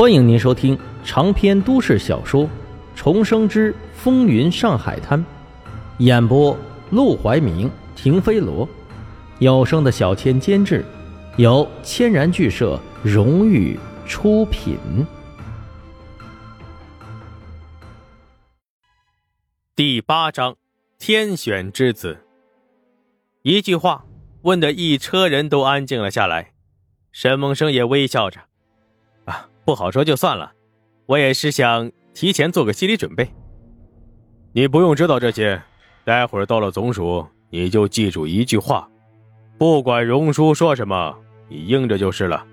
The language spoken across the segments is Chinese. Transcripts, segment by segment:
欢迎您收听长篇都市小说《重生之风云上海滩》，演播：陆怀明、停飞罗，有声的小千监制，由千然剧社荣誉出品。第八章：天选之子。一句话问的一车人都安静了下来，沈梦生也微笑着。不好说就算了，我也是想提前做个心理准备。你不用知道这些，待会儿到了总署，你就记住一句话：不管荣叔说什么，你应着就是了。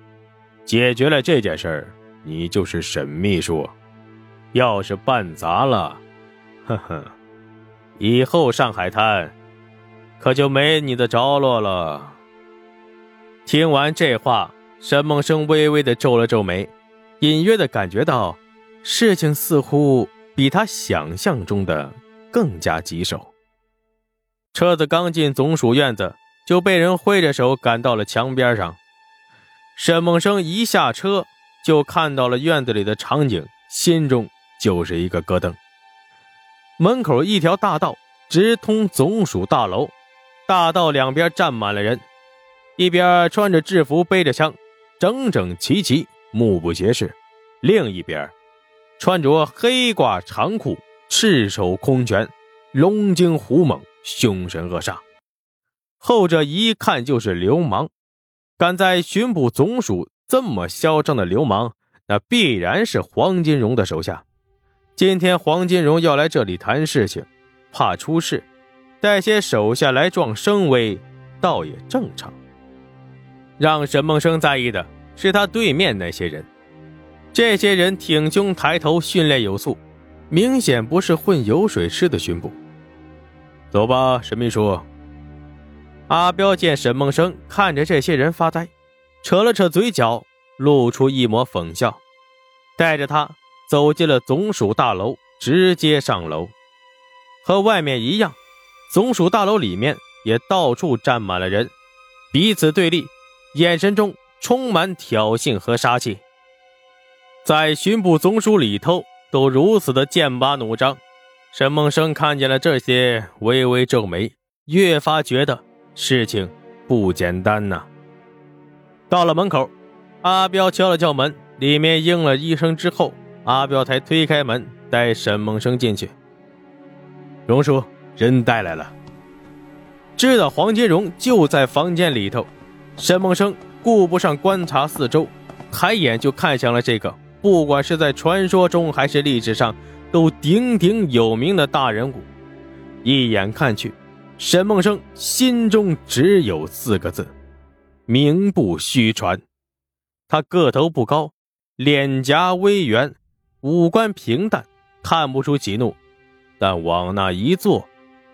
解决了这件事儿，你就是沈秘书。要是办砸了，呵呵，以后上海滩可就没你的着落了。听完这话，沈梦生微微的皱了皱眉。隐约的感觉到，事情似乎比他想象中的更加棘手。车子刚进总署院子，就被人挥着手赶到了墙边上。沈梦生一下车，就看到了院子里的场景，心中就是一个咯噔。门口一条大道直通总署大楼，大道两边站满了人，一边穿着制服，背着枪，整整齐齐。目不斜视，另一边，穿着黑褂长裤，赤手空拳，龙精虎猛，凶神恶煞。后者一看就是流氓，敢在巡捕总署这么嚣张的流氓，那必然是黄金荣的手下。今天黄金荣要来这里谈事情，怕出事，带些手下来壮声威，倒也正常。让沈梦生在意的。是他对面那些人，这些人挺胸抬头，训练有素，明显不是混油水吃的巡捕。走吧，沈秘书。阿彪见沈梦生看着这些人发呆，扯了扯嘴角，露出一抹讽笑，带着他走进了总署大楼，直接上楼。和外面一样，总署大楼里面也到处站满了人，彼此对立，眼神中。充满挑衅和杀气，在巡捕总署里头都如此的剑拔弩张。沈梦生看见了这些，微微皱眉，越发觉得事情不简单呐。到了门口，阿彪敲了敲门，里面应了一声之后，阿彪才推开门，带沈梦生进去。荣叔，人带来了。知道黄金荣就在房间里头，沈梦生。顾不上观察四周，抬眼就看向了这个，不管是在传说中还是历史上都鼎鼎有名的大人物。一眼看去，沈梦生心中只有四个字：名不虚传。他个头不高，脸颊微圆，五官平淡，看不出喜怒，但往那一坐，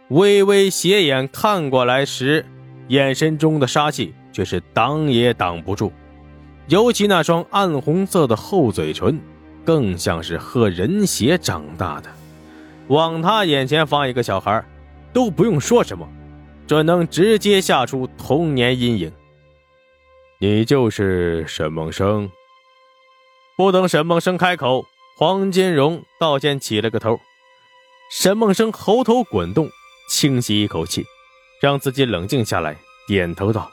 微微斜眼看过来时，眼神中的杀气。却是挡也挡不住，尤其那双暗红色的厚嘴唇，更像是喝人血长大的。往他眼前放一个小孩，都不用说什么，这能直接吓出童年阴影。你就是沈梦生。不等沈梦生开口，黄金荣倒先起了个头。沈梦生喉头滚动，轻吸一口气，让自己冷静下来，点头道。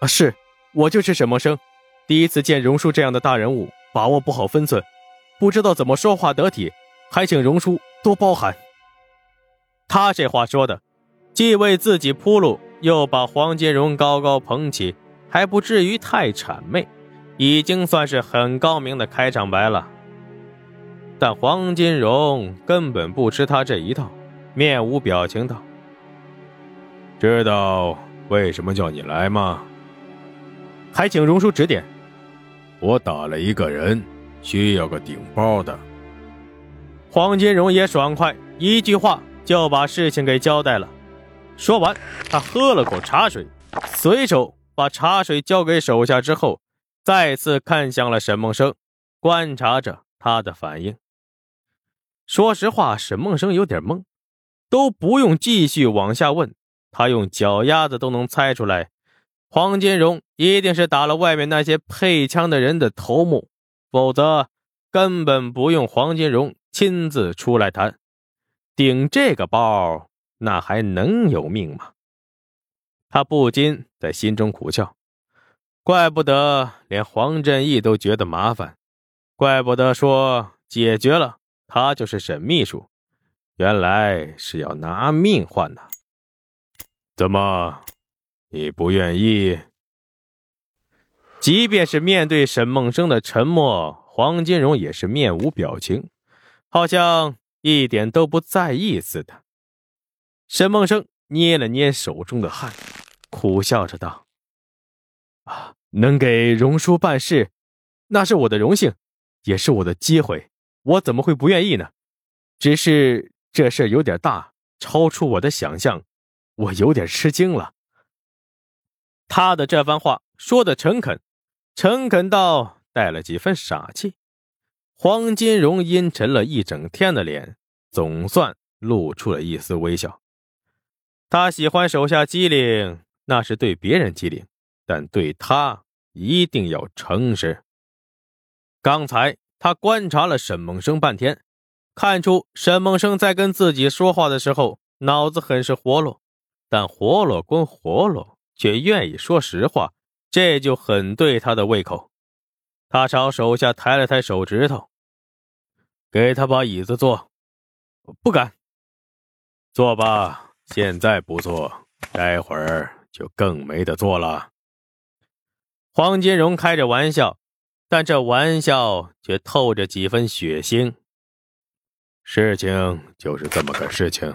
啊，是我就是沈梦生，第一次见荣叔这样的大人物，把握不好分寸，不知道怎么说话得体，还请荣叔多包涵。他这话说的，既为自己铺路，又把黄金荣高高捧起，还不至于太谄媚，已经算是很高明的开场白了。但黄金荣根本不吃他这一套，面无表情道：“知道为什么叫你来吗？”还请荣叔指点。我打了一个人，需要个顶包的。黄金荣也爽快，一句话就把事情给交代了。说完，他喝了口茶水，随手把茶水交给手下之后，再次看向了沈梦生，观察着他的反应。说实话，沈梦生有点懵，都不用继续往下问，他用脚丫子都能猜出来。黄金荣一定是打了外面那些配枪的人的头目，否则根本不用黄金荣亲自出来谈。顶这个包，那还能有命吗？他不禁在心中苦笑，怪不得连黄振义都觉得麻烦，怪不得说解决了他就是沈秘书，原来是要拿命换的。怎么，你不愿意？即便是面对沈梦生的沉默，黄金荣也是面无表情，好像一点都不在意似的。沈梦生捏了捏手中的汗。苦笑着道：“啊，能给荣叔办事，那是我的荣幸，也是我的机会，我怎么会不愿意呢？只是这事有点大，超出我的想象，我有点吃惊了。”他的这番话说的诚恳，诚恳到带了几分傻气。黄金荣阴沉了一整天的脸，总算露出了一丝微笑。他喜欢手下机灵。那是对别人机灵，但对他一定要诚实。刚才他观察了沈梦生半天，看出沈梦生在跟自己说话的时候脑子很是活络，但活络归活络，却愿意说实话，这就很对他的胃口。他朝手下抬了抬手指头，给他把椅子坐。不敢坐吧，现在不坐，待会儿。就更没得做了。黄金荣开着玩笑，但这玩笑却透着几分血腥。事情就是这么个事情，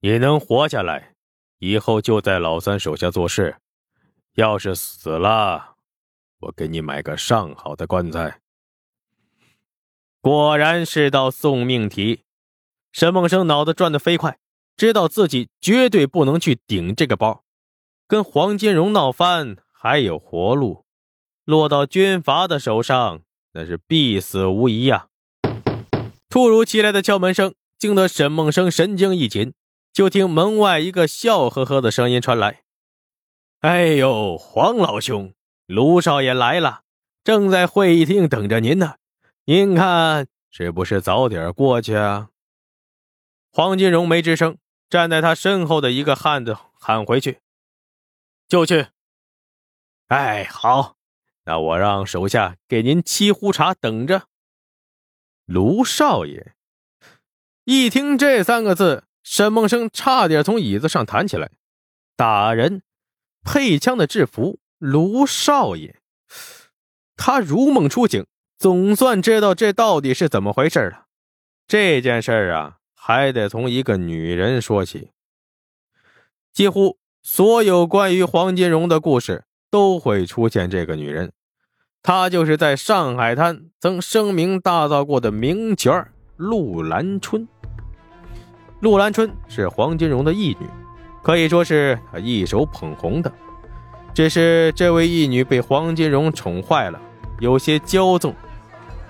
你能活下来，以后就在老三手下做事；要是死了，我给你买个上好的棺材。果然是道送命题。沈梦生脑子转得飞快，知道自己绝对不能去顶这个包。跟黄金荣闹翻还有活路，落到军阀的手上那是必死无疑呀！突如其来的敲门声惊得沈梦生神经一紧，就听门外一个笑呵呵的声音传来：“哎呦，黄老兄，卢少爷来了，正在会议厅等着您呢。您看是不是早点过去啊？”黄金荣没吱声，站在他身后的一个汉子喊回去。就去。哎，好，那我让手下给您沏壶茶，等着。卢少爷一听这三个字，沈梦生差点从椅子上弹起来。打人，配枪的制服，卢少爷，他如梦初醒，总算知道这到底是怎么回事了。这件事啊，还得从一个女人说起，几乎。所有关于黄金荣的故事都会出现这个女人，她就是在上海滩曾声名大噪过的名角陆兰春。陆兰春是黄金荣的义女，可以说是他一手捧红的。只是这位义女被黄金荣宠坏了，有些骄纵。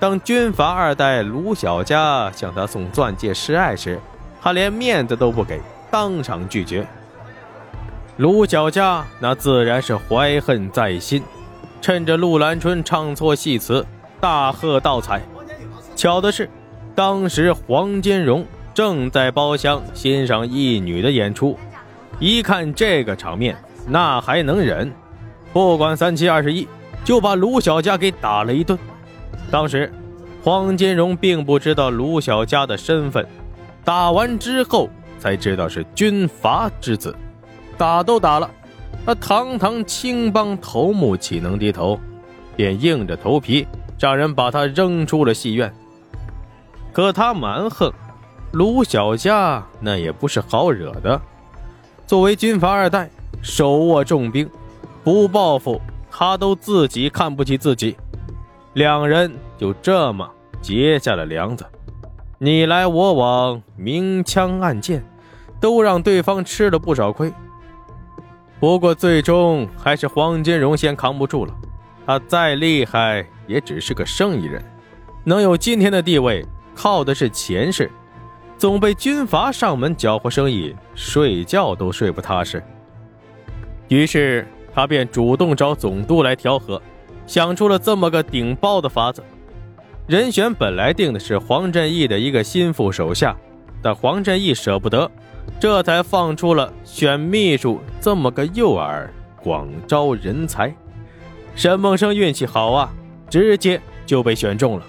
当军阀二代卢小佳向他送钻戒示爱时，他连面子都不给，当场拒绝。卢小佳那自然是怀恨在心，趁着陆兰春唱错戏词，大喝倒彩。巧的是，当时黄金荣正在包厢欣赏义女的演出，一看这个场面，那还能忍？不管三七二十一，就把卢小佳给打了一顿。当时，黄金荣并不知道卢小佳的身份，打完之后才知道是军阀之子。打都打了，那堂堂青帮头目岂能低头？便硬着头皮让人把他扔出了戏院。可他蛮横，卢小佳那也不是好惹的。作为军阀二代，手握重兵，不报复他都自己看不起自己。两人就这么结下了梁子，你来我往，明枪暗箭，都让对方吃了不少亏。不过，最终还是黄金荣先扛不住了。他再厉害，也只是个生意人，能有今天的地位，靠的是前世。总被军阀上门搅和生意，睡觉都睡不踏实。于是他便主动找总督来调和，想出了这么个顶包的法子。人选本来定的是黄振义的一个心腹手下，但黄振义舍不得，这才放出了选秘书这么个诱饵，广招人才。沈梦生运气好啊，直接就被选中了。